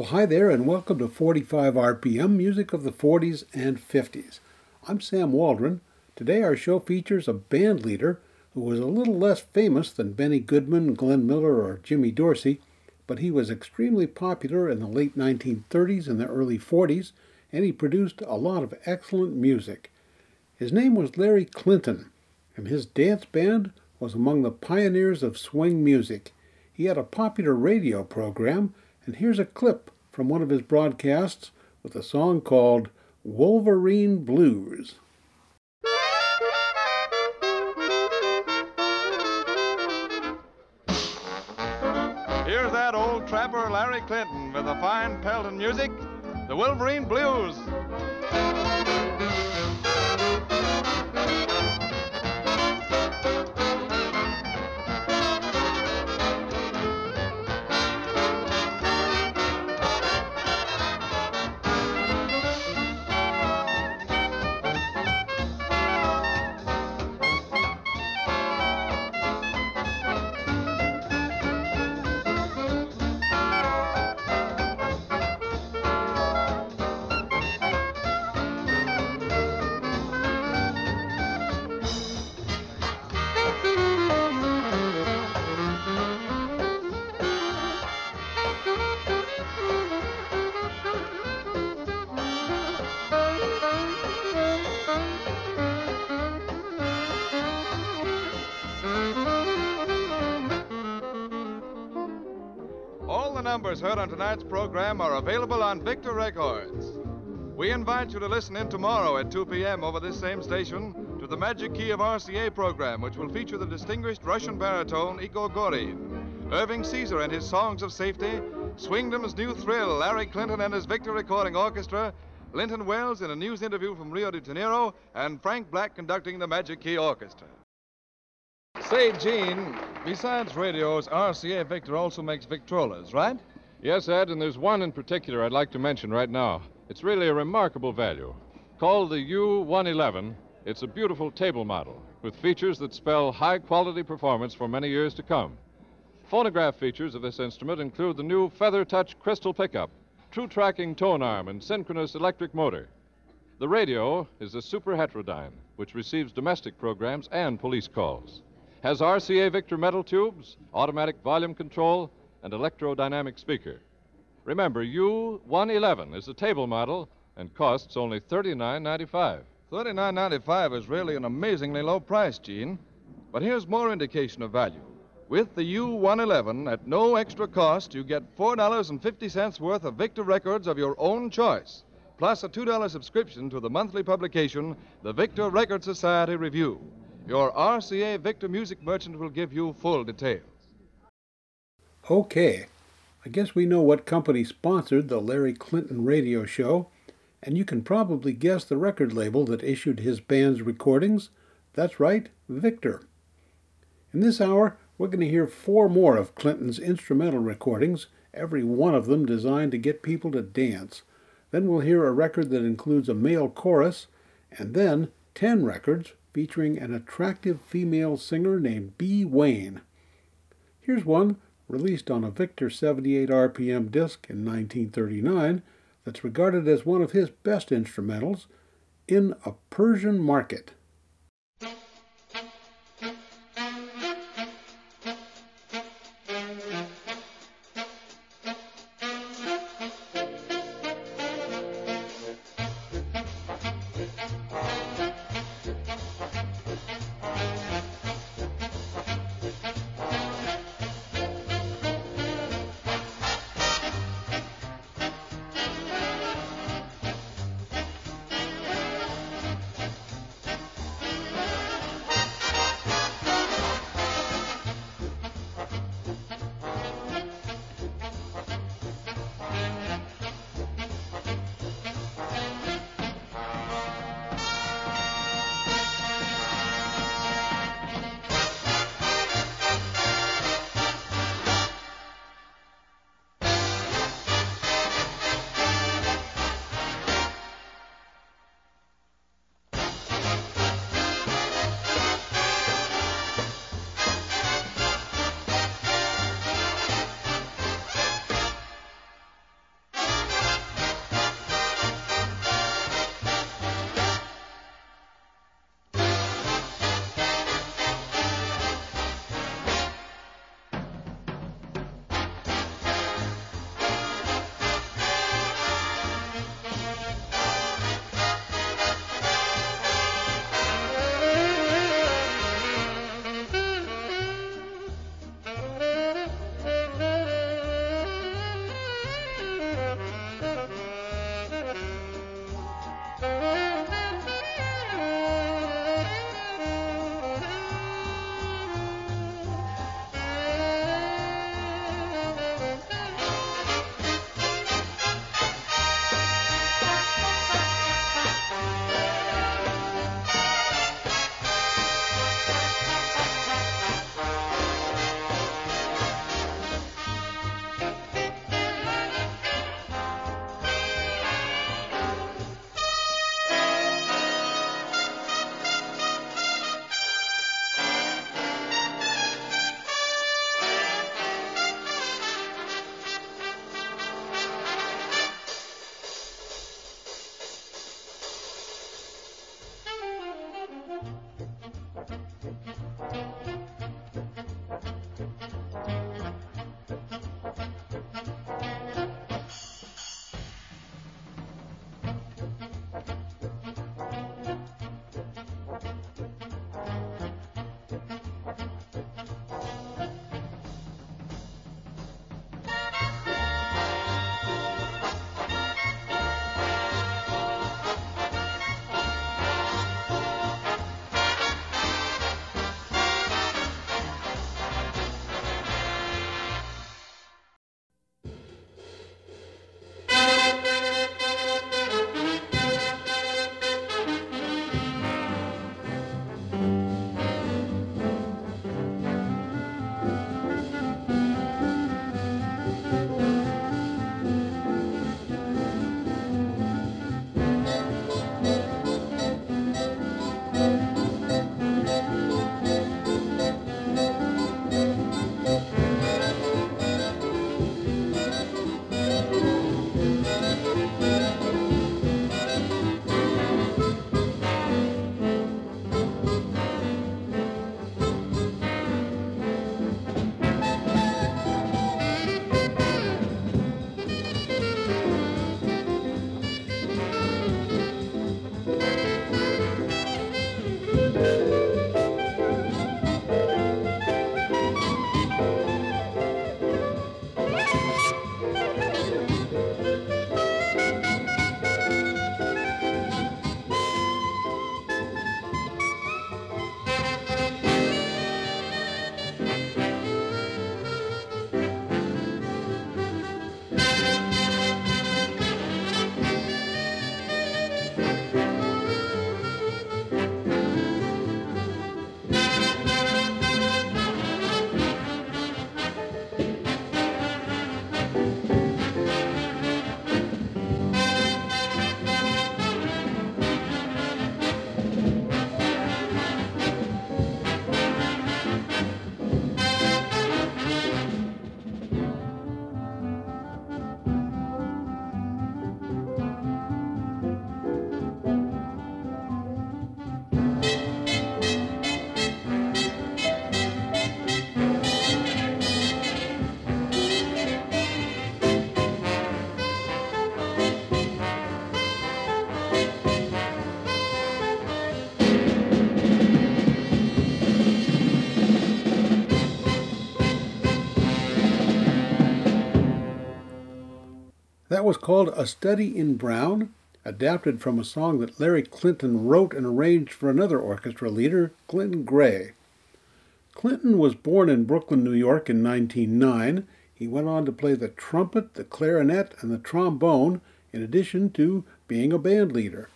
Well, hi there, and welcome to 45 RPM, music of the 40s and 50s. I'm Sam Waldron. Today, our show features a band leader who was a little less famous than Benny Goodman, Glenn Miller, or Jimmy Dorsey, but he was extremely popular in the late 1930s and the early 40s, and he produced a lot of excellent music. His name was Larry Clinton, and his dance band was among the pioneers of swing music. He had a popular radio program, and here's a clip from one of his broadcasts with a song called Wolverine Blues. Here's that old trapper Larry Clinton with a fine pelt and music, the Wolverine Blues. The numbers heard on tonight's program are available on Victor Records. We invite you to listen in tomorrow at 2 p.m. over this same station to the Magic Key of RCA program, which will feature the distinguished Russian baritone Igor Gorin, Irving Caesar and his Songs of Safety, Swingdom's New Thrill, Larry Clinton and his Victor Recording Orchestra, Linton Wells in a news interview from Rio de Janeiro, and Frank Black conducting the Magic Key Orchestra. Say, Gene, besides radios, RCA Victor also makes Victrolas, right? Yes, Ed, and there's one in particular I'd like to mention right now. It's really a remarkable value. Called the U111, it's a beautiful table model with features that spell high quality performance for many years to come. Phonograph features of this instrument include the new Feather Touch crystal pickup, true tracking tone arm, and synchronous electric motor. The radio is a super heterodyne, which receives domestic programs and police calls. Has RCA Victor metal tubes, automatic volume control, and electrodynamic speaker. Remember, U111 is a table model and costs only $39.95. $39.95 is really an amazingly low price, Gene. But here's more indication of value. With the U111, at no extra cost, you get $4.50 worth of Victor records of your own choice, plus a $2 subscription to the monthly publication, the Victor Record Society Review. Your RCA Victor music merchant will give you full details. Okay, I guess we know what company sponsored the Larry Clinton radio show, and you can probably guess the record label that issued his band's recordings. That's right, Victor. In this hour, we're going to hear four more of Clinton's instrumental recordings, every one of them designed to get people to dance. Then we'll hear a record that includes a male chorus, and then 10 records featuring an attractive female singer named Bea Wain. Here's one released on a Victor 78 RPM disc in 1939 that's regarded as one of his best instrumentals, In a Persian Market. Was called A Study in Brown, adapted from a song that Larry Clinton wrote and arranged for another orchestra leader, Clinton Gray. Clinton was born in Brooklyn, New York in 1909. He went on to play the trumpet, the clarinet, and the trombone, in addition to being a band leader.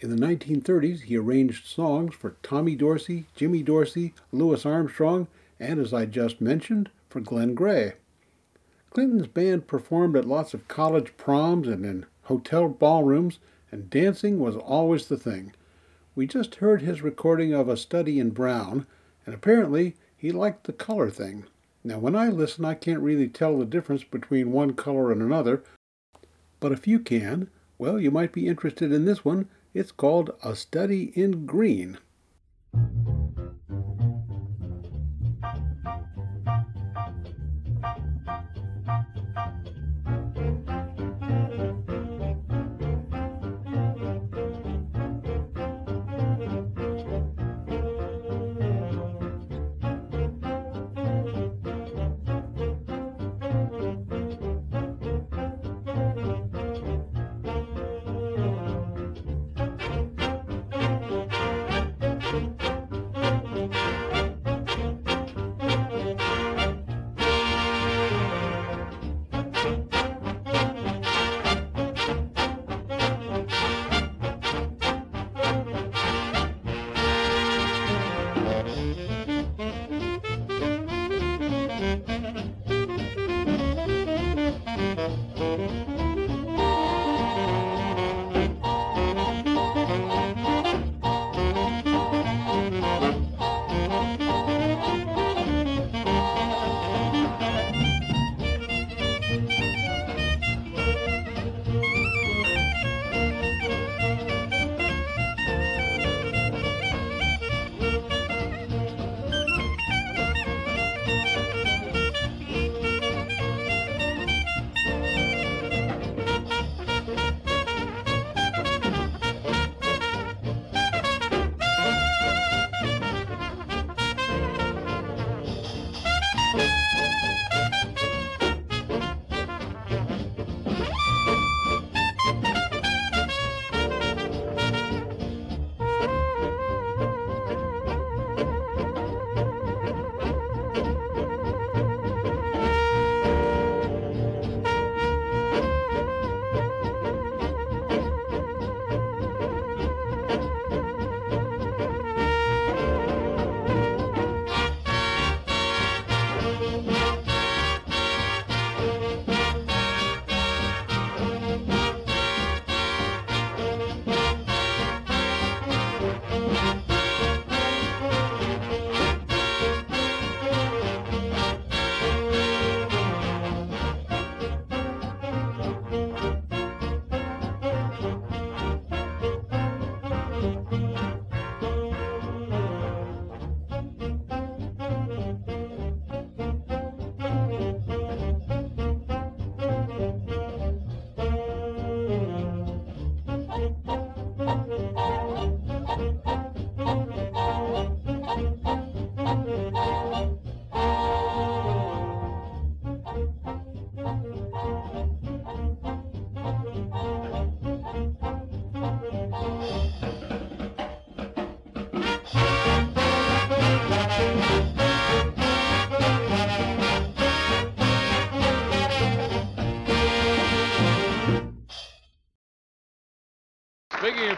In the 1930s, he arranged songs for Tommy Dorsey, Jimmy Dorsey, Louis Armstrong, and, as I just mentioned, for Glen Gray. Clinton's band performed at lots of college proms and in hotel ballrooms, and dancing was always the thing. We just heard his recording of A Study in Brown, and apparently he liked the color thing. Now, when I listen, I can't really tell the difference between one color and another, but if you can, well, you might be interested in this one. It's called A Study in Green.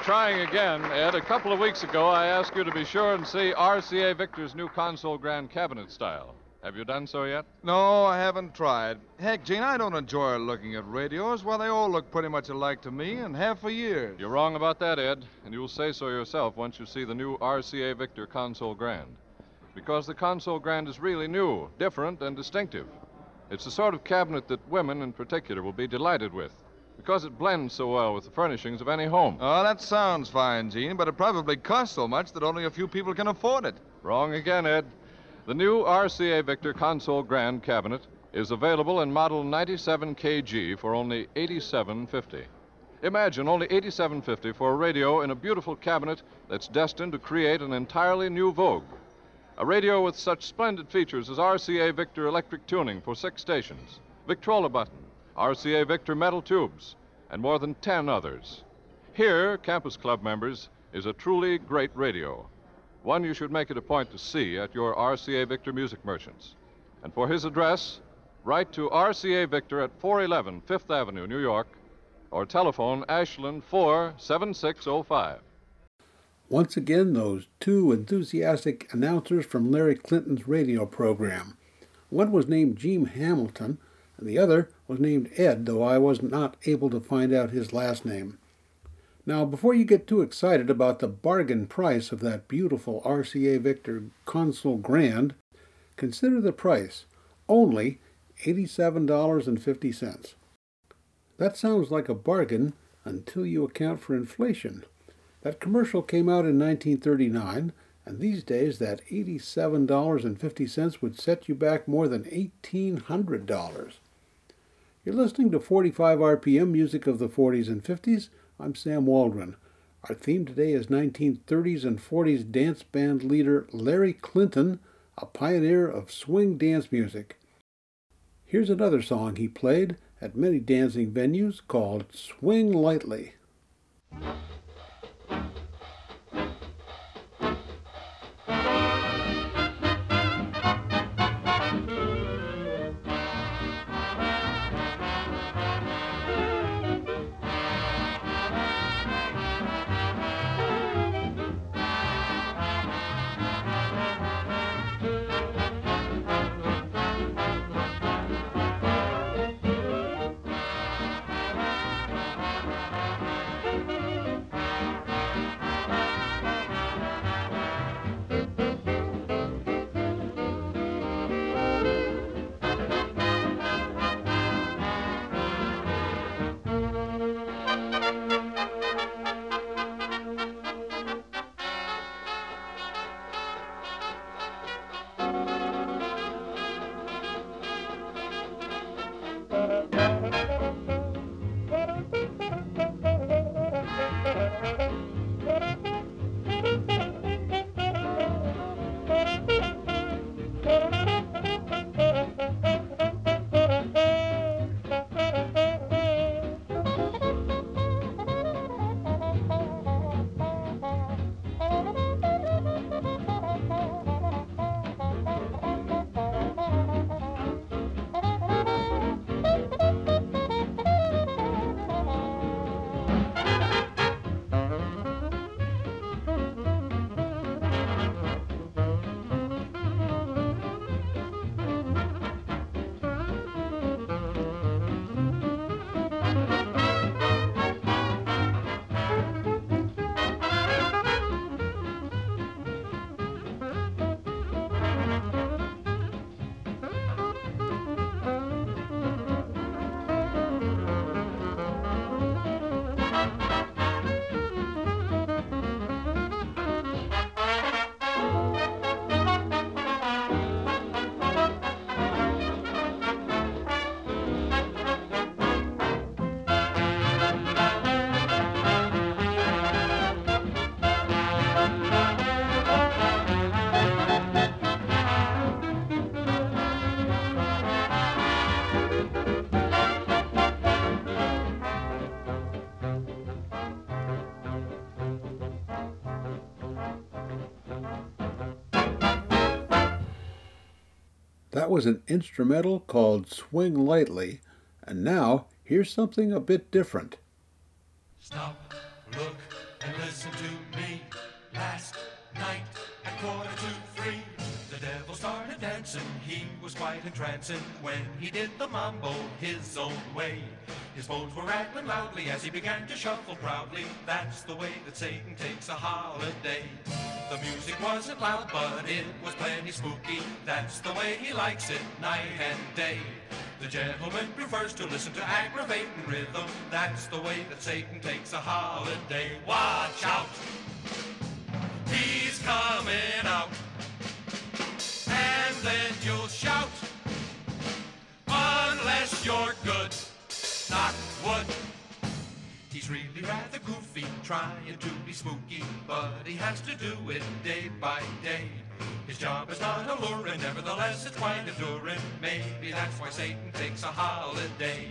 Trying again, Ed, a couple of weeks ago I asked you to be sure and see RCA Victor's new console grand cabinet style. Have you done so yet? No, I haven't tried. Heck, Gene, I don't enjoy looking at radios. Well, they all look pretty much alike to me and have for years. You're wrong about that, Ed, and you'll say so yourself once you see the new RCA Victor console grand. Because the console grand is really new, different, and distinctive. It's the sort of cabinet that women in particular will be delighted with because it blends so well with the furnishings of any home. Oh, that sounds fine, Gene, but it probably costs so much that only a few people can afford it. Wrong again, Ed. The new RCA Victor console grand cabinet is available in model 97 kg for only 8750. Imagine only 8750 for a radio in a beautiful cabinet that's destined to create an entirely new vogue. A radio with such splendid features as RCA Victor electric tuning for six stations, Victrola button, RCA Victor metal tubes, and more than 10 others. Here, Campus Club members, is a truly great radio, one you should make it a point to see at your RCA Victor music merchants. And for his address, write to RCA Victor at 411 Fifth Avenue, New York, or telephone Ashland 47605. Once again, those two enthusiastic announcers from Larry Clinton's radio program. One was named Gene Hamilton, and the other was named Ed, though I was not able to find out his last name. Now, before you get too excited about the bargain price of that beautiful RCA Victor Console Grand, consider the price only $87.50. That sounds like a bargain until you account for inflation. That commercial came out in 1939, and these days that $87.50 would set you back more than $1,800. You're listening to 45 RPM music of the 40s and 50s. I'm Sam Waldron. Our theme today is 1930s and 40s dance band leader Larry Clinton, a pioneer of swing dance music. Here's another song he played at many dancing venues called Swing Lightly. That was an instrumental called Swing Lightly, and now here's something a bit different. Stop, look, and listen to me. Last night at quarter to three, the devil started dancing. He was quite entrancing when he did the mambo his own way. His bones were rattling loudly as he began to shuffle proudly. That's the way that Satan takes a holiday. The music wasn't loud, but it was plenty spooky. That's the way he likes it, night and day. The gentleman prefers to listen to aggravating rhythm. That's the way that Satan takes a holiday. Watch out! He's coming out. Then you'll shout. Unless you're good knock wood. He's really rather goofy, trying to be spooky, but he has to do it day by day. His job is not alluring, nevertheless it's quite enduring. Maybe that's why Satan takes a holiday.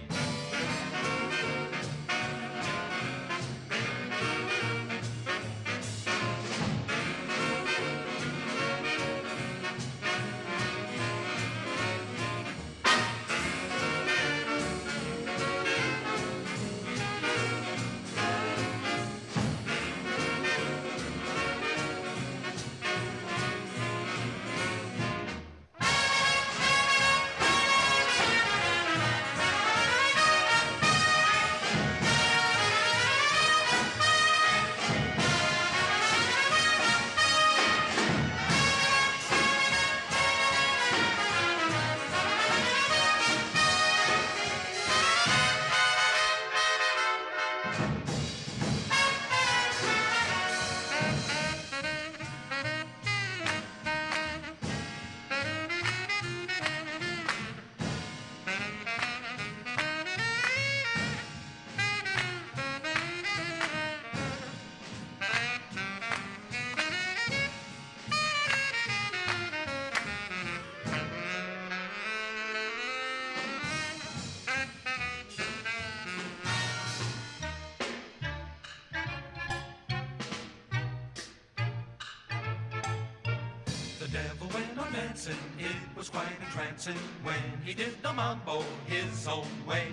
Entrancing when he did the mambo his own way.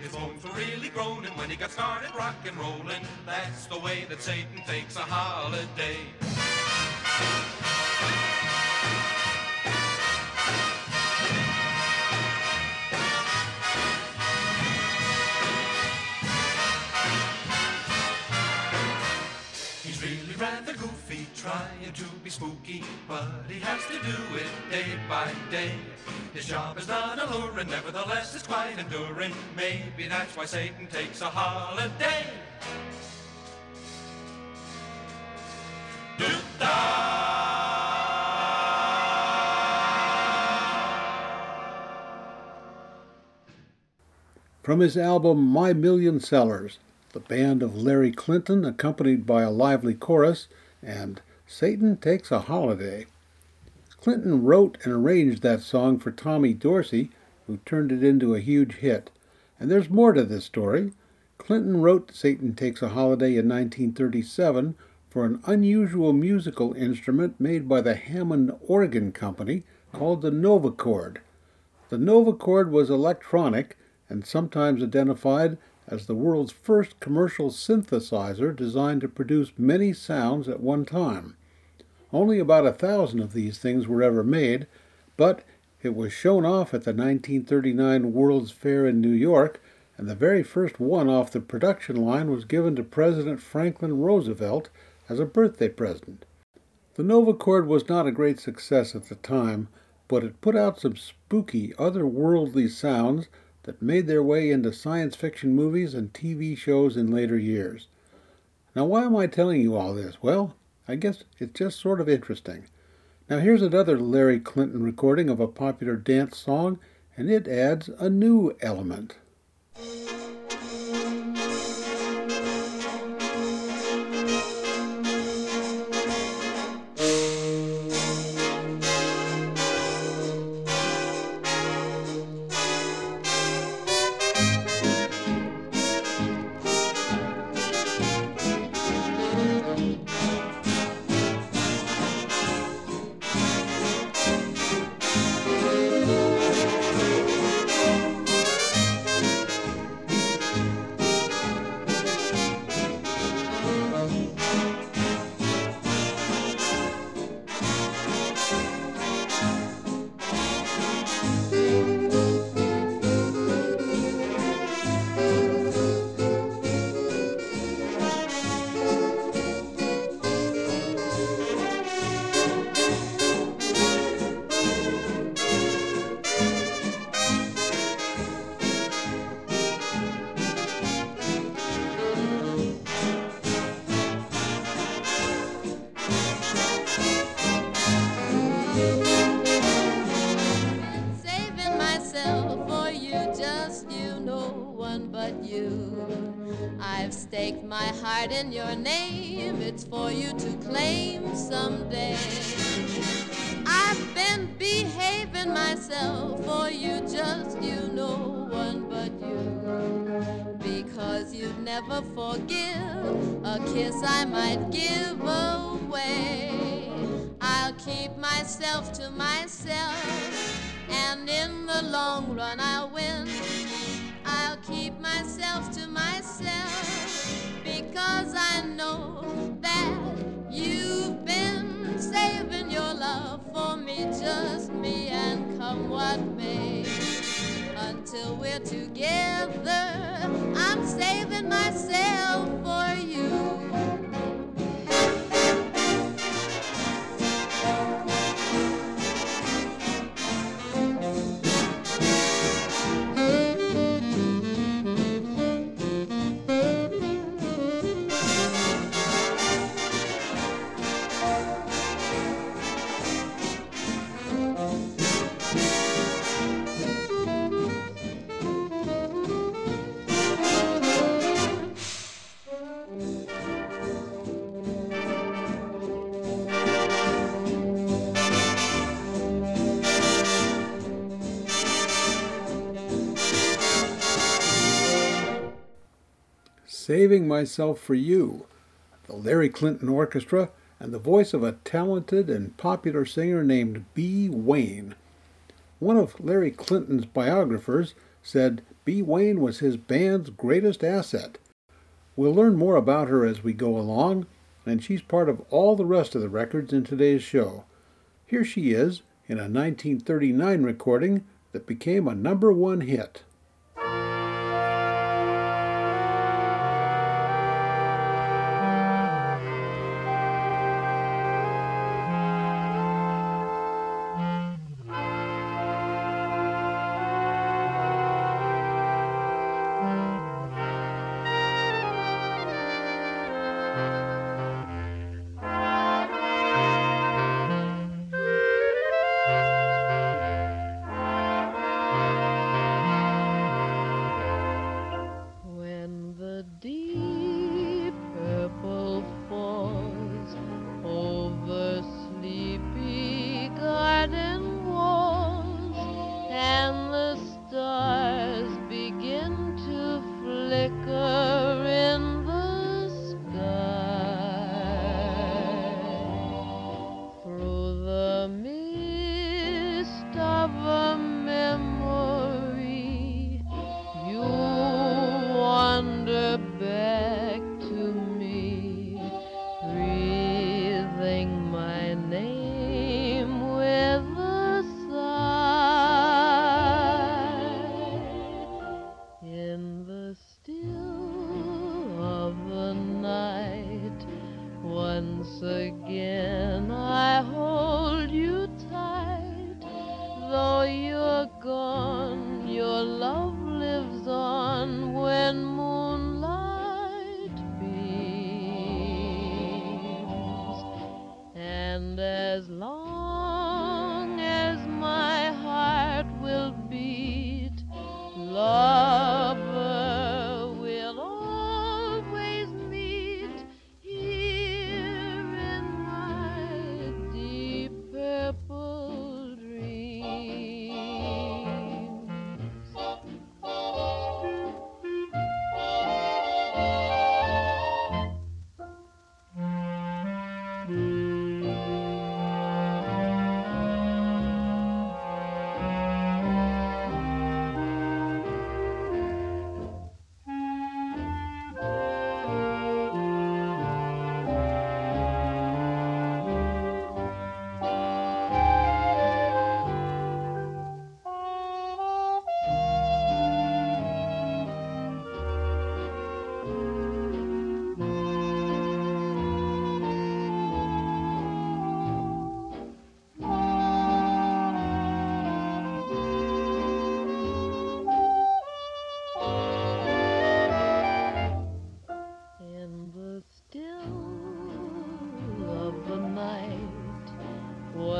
His bones were really groaning when he got started rock and rolling. That's the way that Satan takes a holiday. But he has to do it day by day. His job is not alluring, nevertheless it's quite enduring. Maybe that's why Satan takes a holiday. From his album My Million Sellers, the band of Larry Clinton, accompanied by a lively chorus, and Satan Takes a Holiday. Clinton wrote and arranged that song for Tommy Dorsey, who turned it into a huge hit. And there's more to this story. Clinton wrote Satan Takes a Holiday in 1937 for an unusual musical instrument made by the Hammond Organ Company called the Novachord. The Novachord was electronic and sometimes identified as the world's first commercial synthesizer designed to produce many sounds at one time. Only about a thousand of these things were ever made, but it was shown off at the 1939 World's Fair in New York, and the very first one off the production line was given to President Franklin Roosevelt as a birthday present. The Novachord was not a great success at the time, but it put out some spooky, otherworldly sounds that made their way into science fiction movies and TV shows in later years. Now, why am I telling you all this? Well, I guess it's just sort of interesting. Now, here's another Larry Clinton recording of a popular dance song, and it adds a new element. I've my heart in your name, it's for you to claim someday. I've been behaving myself for you, just you, no one but you. Cause you'd never forgive a kiss I might give away. I'll keep myself to myself, and in the long run I'll win. What may. Until we're together, I'm saving myself Saving Myself for You, the Larry Clinton Orchestra, and the voice of a talented and popular singer named Bea Wain. One of Larry Clinton's biographers said Bea Wain was his band's greatest asset. We'll learn more about her as we go along, and she's part of all the rest of the records in today's show. Here she is in a 1939 recording that became a number one hit.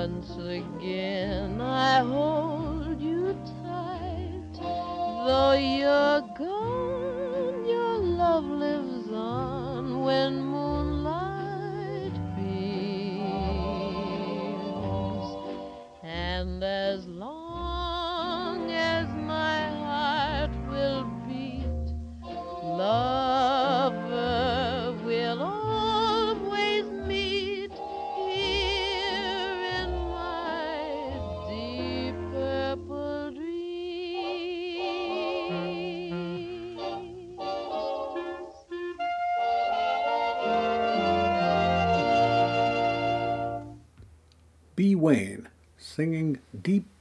Once again. I hold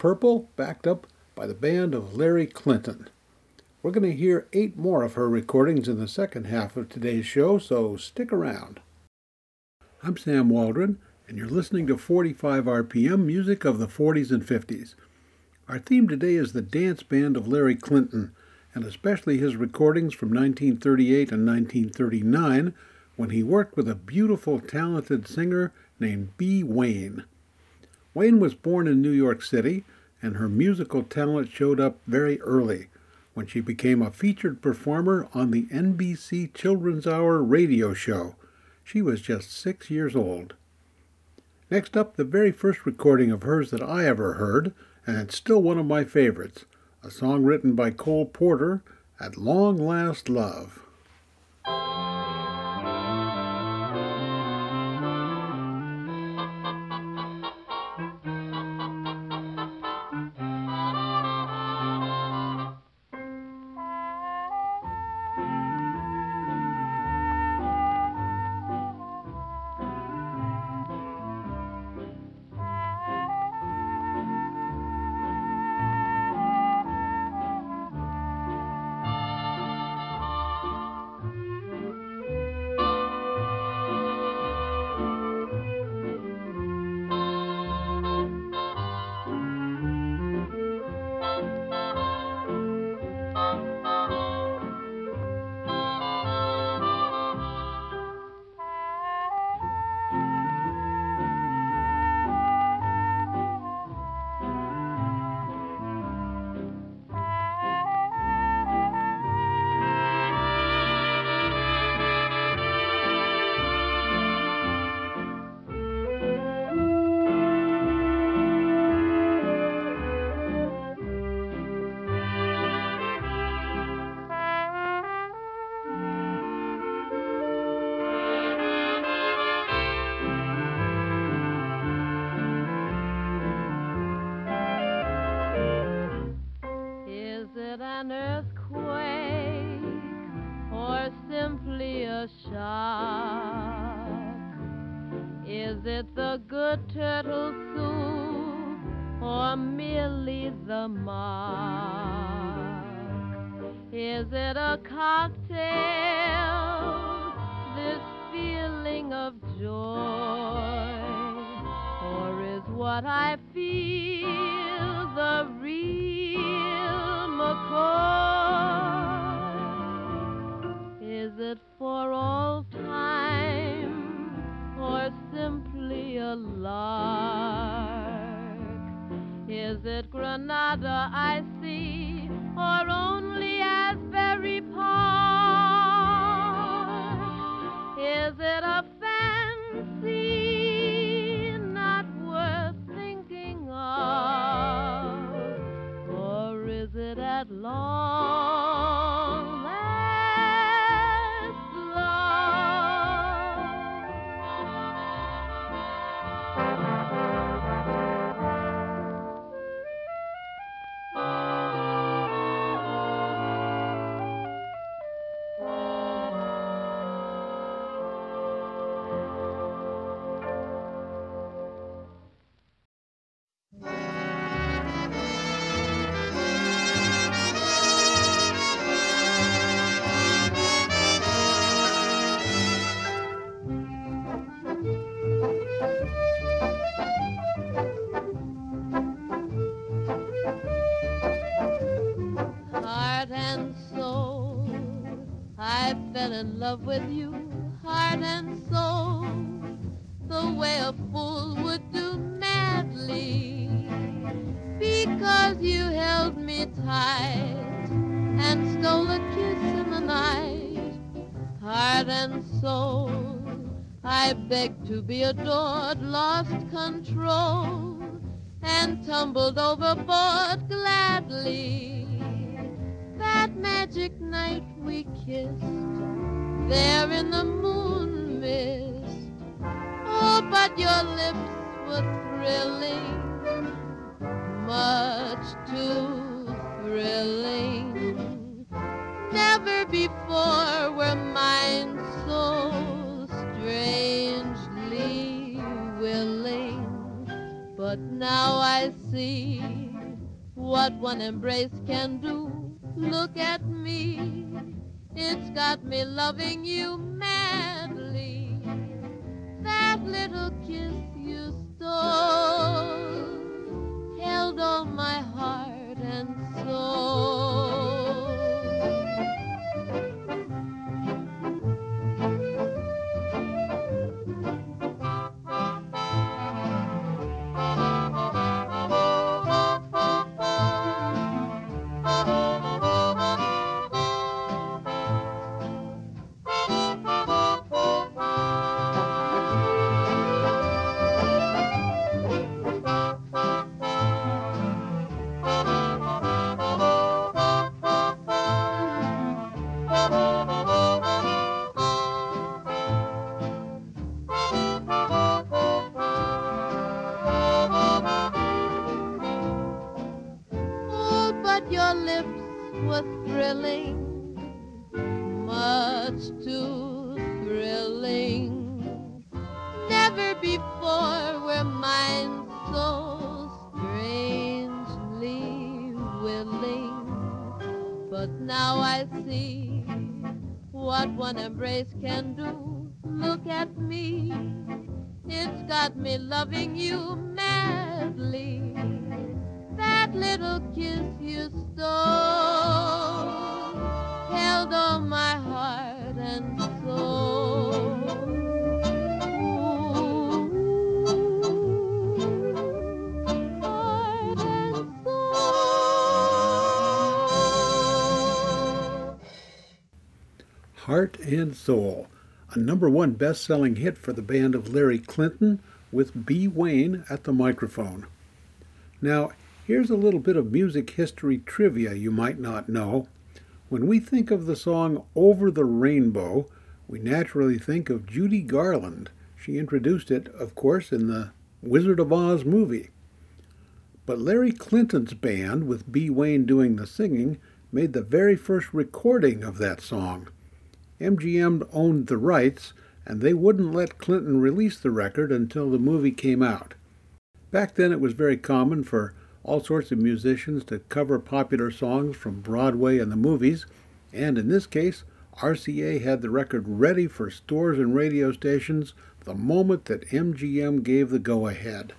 Purple, backed up by the band of Larry Clinton. We're going to hear eight more of her recordings in the second half of today's show, so stick around. I'm Sam Waldron, and you're listening to 45 RPM music of the 40s and 50s. Our theme today is the dance band of Larry Clinton, and especially his recordings from 1938 and 1939 when he worked with a beautiful, talented singer named Bea Wain. Wain was born in New York City, and her musical talent showed up very early when she became a featured performer on the NBC Children's Hour radio show. She was just six years old. Next up, the very first recording of hers that I ever heard, and it's still one of my favorites, a song written by Cole Porter, At Long Last Love. Love there in the moon mist. Oh, but your lips were thrilling, much too thrilling. Never before were mine so strangely willing. But now I see what one embrace can do. Look at me, it's got me loving you madly. That little kiss you stole held all my heart and soul. Got me loving you madly that little kiss you stole held my heart and soul. Ooh, heart and soul. Heart and Soul, a number one best selling hit for the band of Larry Clinton with Bea Wain at the microphone. Now, here's a little bit of music history trivia you might not know. When we think of the song Over the Rainbow, we naturally think of Judy Garland. She introduced it, of course, in the Wizard of Oz movie. But Larry Clinton's band, with Bea Wain doing the singing, made the very first recording of that song. MGM owned the rights, and they wouldn't let Clinton release the record until the movie came out. Back then, it was very common for all sorts of musicians to cover popular songs from Broadway and the movies, and in this case, RCA had the record ready for stores and radio stations the moment that MGM gave the go ahead.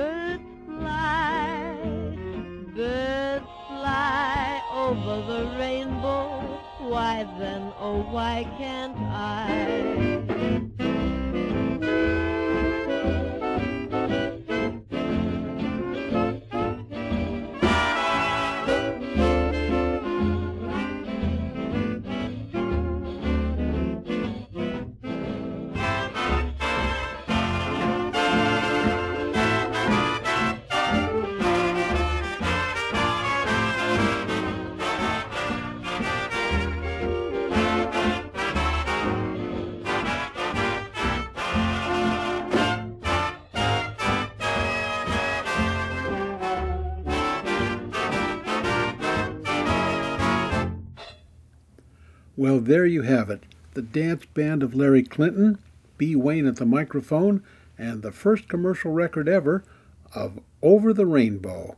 Birds fly, birds fly over the rainbow. Why then, oh why can't I? There you have it. The dance band of Larry Clinton, Bea Wain at the microphone, and the first commercial record ever of Over the Rainbow.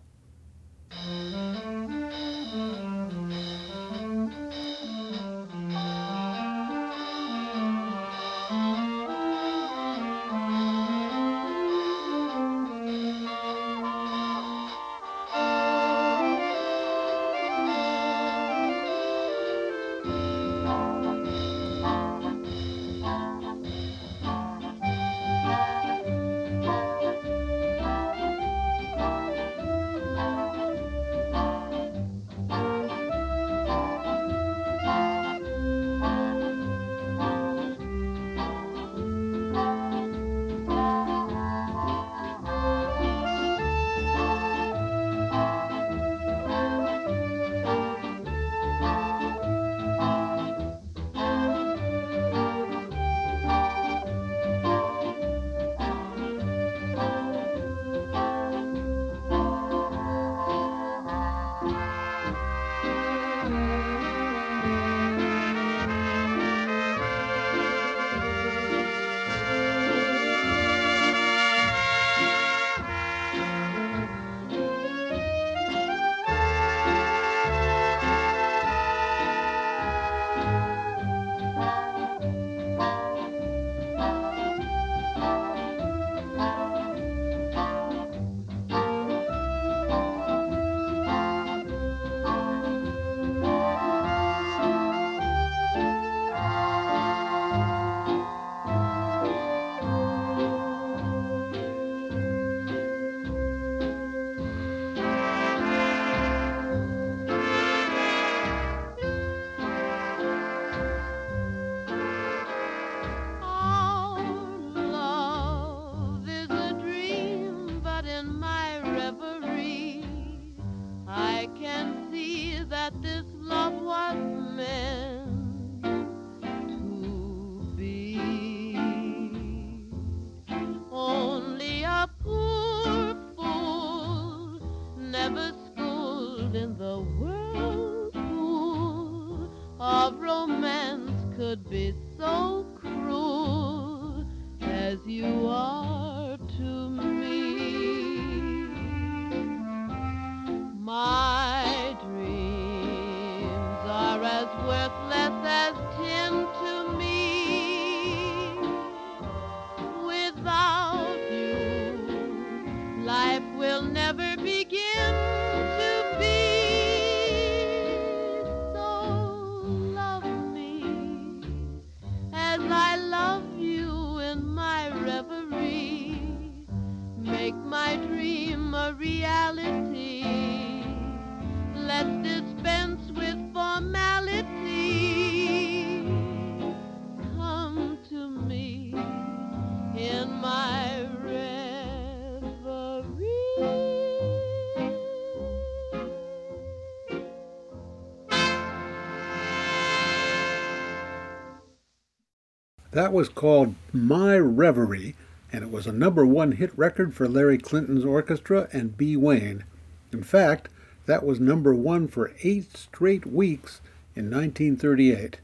That was called My Reverie, and it was a number one hit record for Larry Clinton's orchestra and Bea Wain. In fact, that was number one for eight straight weeks in 1938.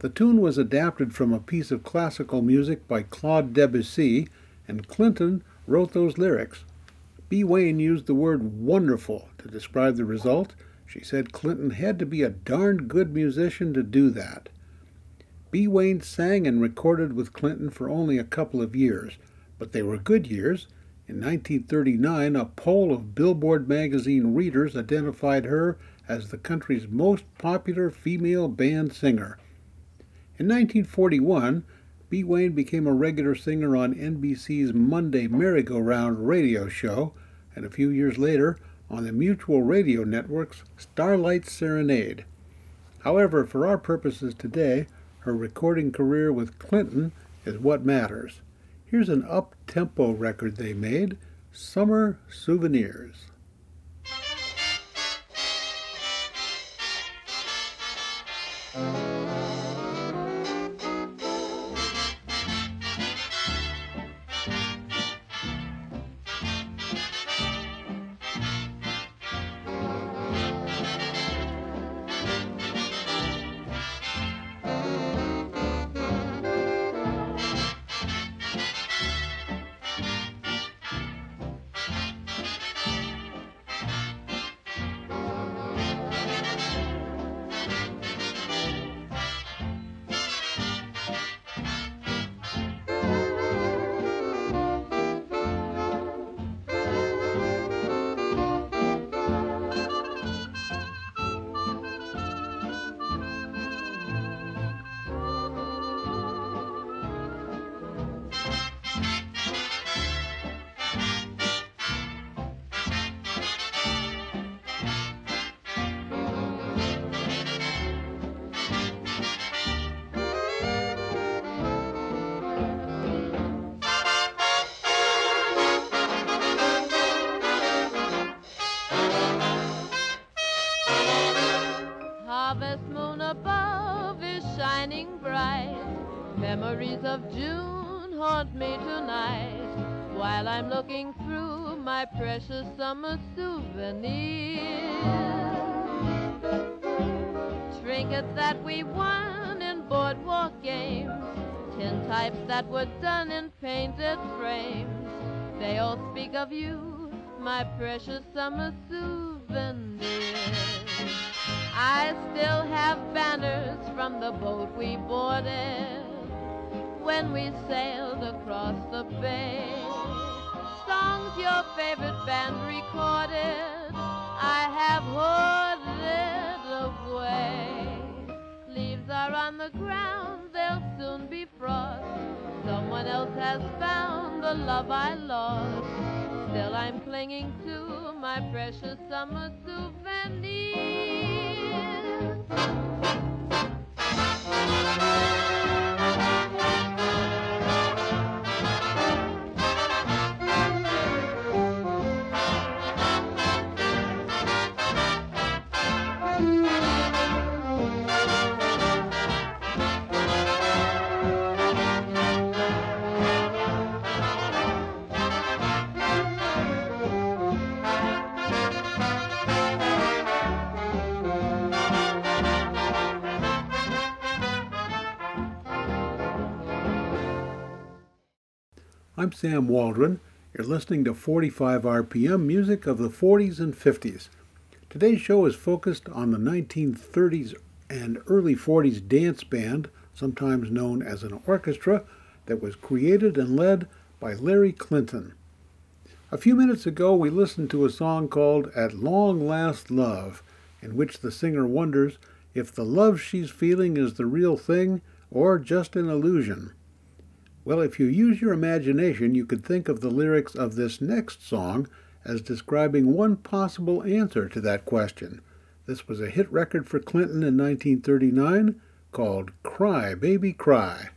The tune was adapted from a piece of classical music by Claude Debussy, and Clinton wrote those lyrics. Bea Wain used the word wonderful to describe the result. She said Clinton had to be a darned good musician to do that. Bea Wain sang and recorded with Clinton for only a couple of years, but they were good years. In 1939, a poll of Billboard magazine readers identified her as the country's most popular female band singer. In 1941, Bea Wain became a regular singer on NBC's Monday Merry-Go-Round radio show, and a few years later on the Mutual Radio Network's Starlight Serenade. However, for our purposes today, her recording career with Clinton is what matters. Here's an up tempo record they made Summer Souvenirs. Harvest my precious summer souvenirs. I still have banners from the boat we boarded when we sailed across the bay. Songs your favorite band recorded, I have hoarded away. Leaves are on the ground, they'll soon be frost. Someone else has found the love I lost. Still I'm clinging to my precious summer souvenirs. I'm Sam Waldron. You're listening to 45 RPM music of the 40s and 50s. Today's show is focused on the 1930s and early 40s dance band, sometimes known as an orchestra, that was created and led by Larry Clinton. A few minutes ago, we listened to a song called At Long Last Love, in which the singer wonders if the love she's feeling is the real thing or just an illusion. Well, if you use your imagination, you could think of the lyrics of this next song as describing one possible answer to that question. This was a hit record for Clinton in 1939 called Cry Baby Cry.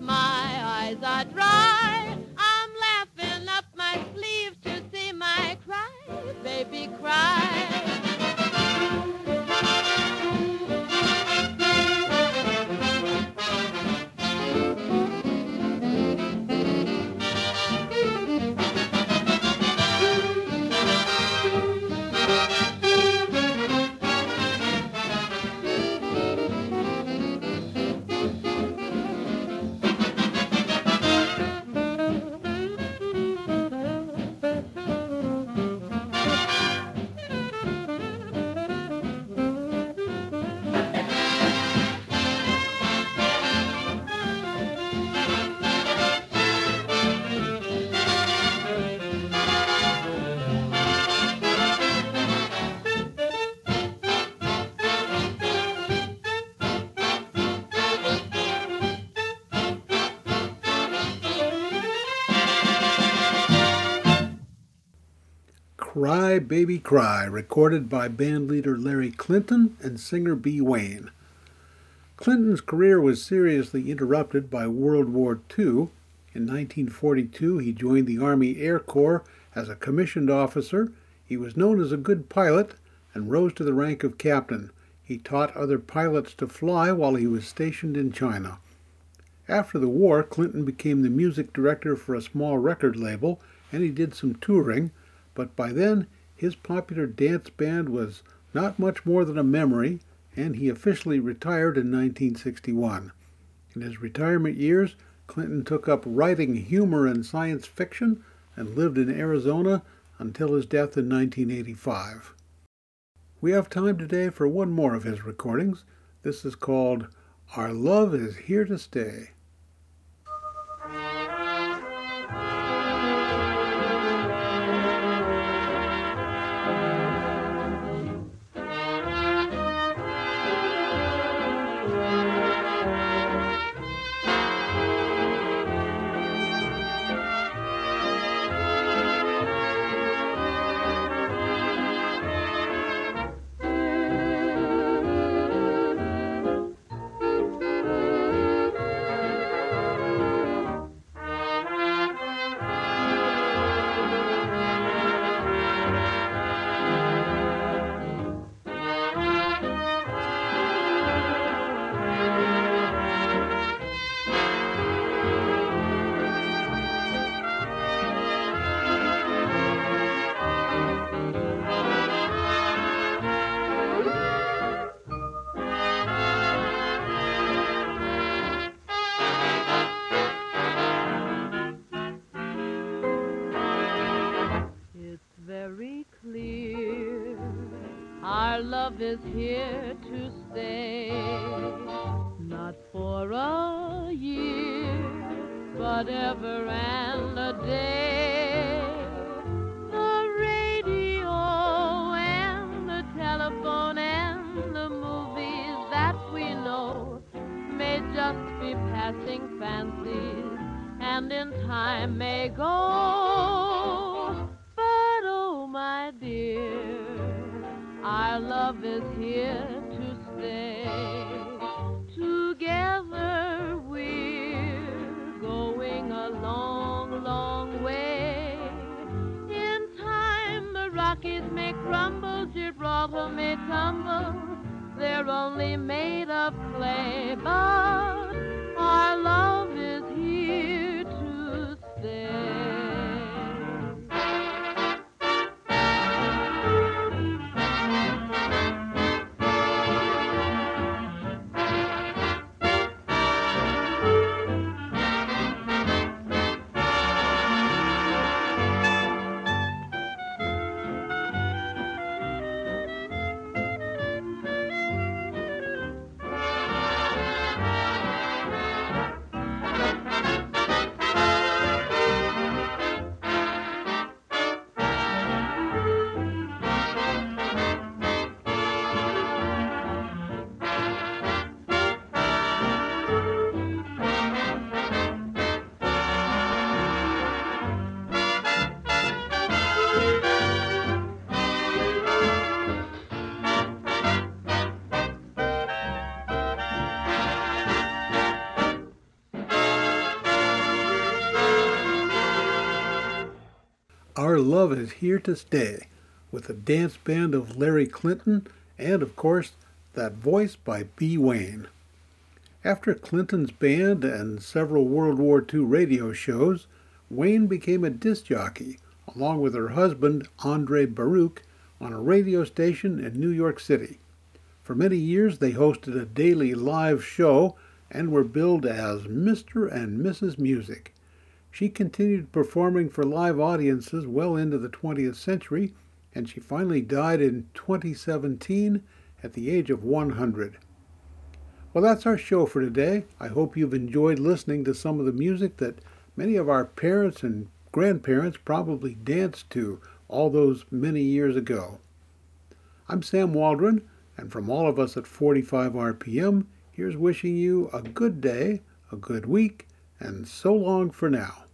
My eyes are dry. I'm laughing up my sleeve to see my cry, baby, cry. Cry Baby Cry, recorded by bandleader Larry Clinton and singer Bea Wain. Clinton's career was seriously interrupted by World War II. In 1942, he joined the Army Air Corps as a commissioned officer. He was known as a good pilot and rose to the rank of captain. He taught other pilots to fly while he was stationed in China. After the war, Clinton became the music director for a small record label and he did some touring but by then his popular dance band was not much more than a memory, and he officially retired in 1961. In his retirement years, Clinton took up writing humor and science fiction and lived in Arizona until his death in 1985. We have time today for one more of his recordings. This is called Our Love is Here to Stay. Our love is here to stay. Together we're going a long, long way. In time, the Rockies may crumble, Gibraltar may tumble. They're only made of clay, but our love is here to stay. Love is here to stay with the dance band of Larry Clinton and, of course, that voice by Bea Wain. After Clinton's band and several World War II radio shows, Wain became a disc jockey, along with her husband, Andre Baruch, on a radio station in New York City. For many years, they hosted a daily live show and were billed as Mr. and Mrs. Music. She continued performing for live audiences well into the 20th century, and she finally died in 2017 at the age of 100. Well, that's our show for today. I hope you've enjoyed listening to some of the music that many of our parents and grandparents probably danced to all those many years ago. I'm Sam Waldron, and from all of us at 45 RPM, here's wishing you a good day, a good week, and so long for now.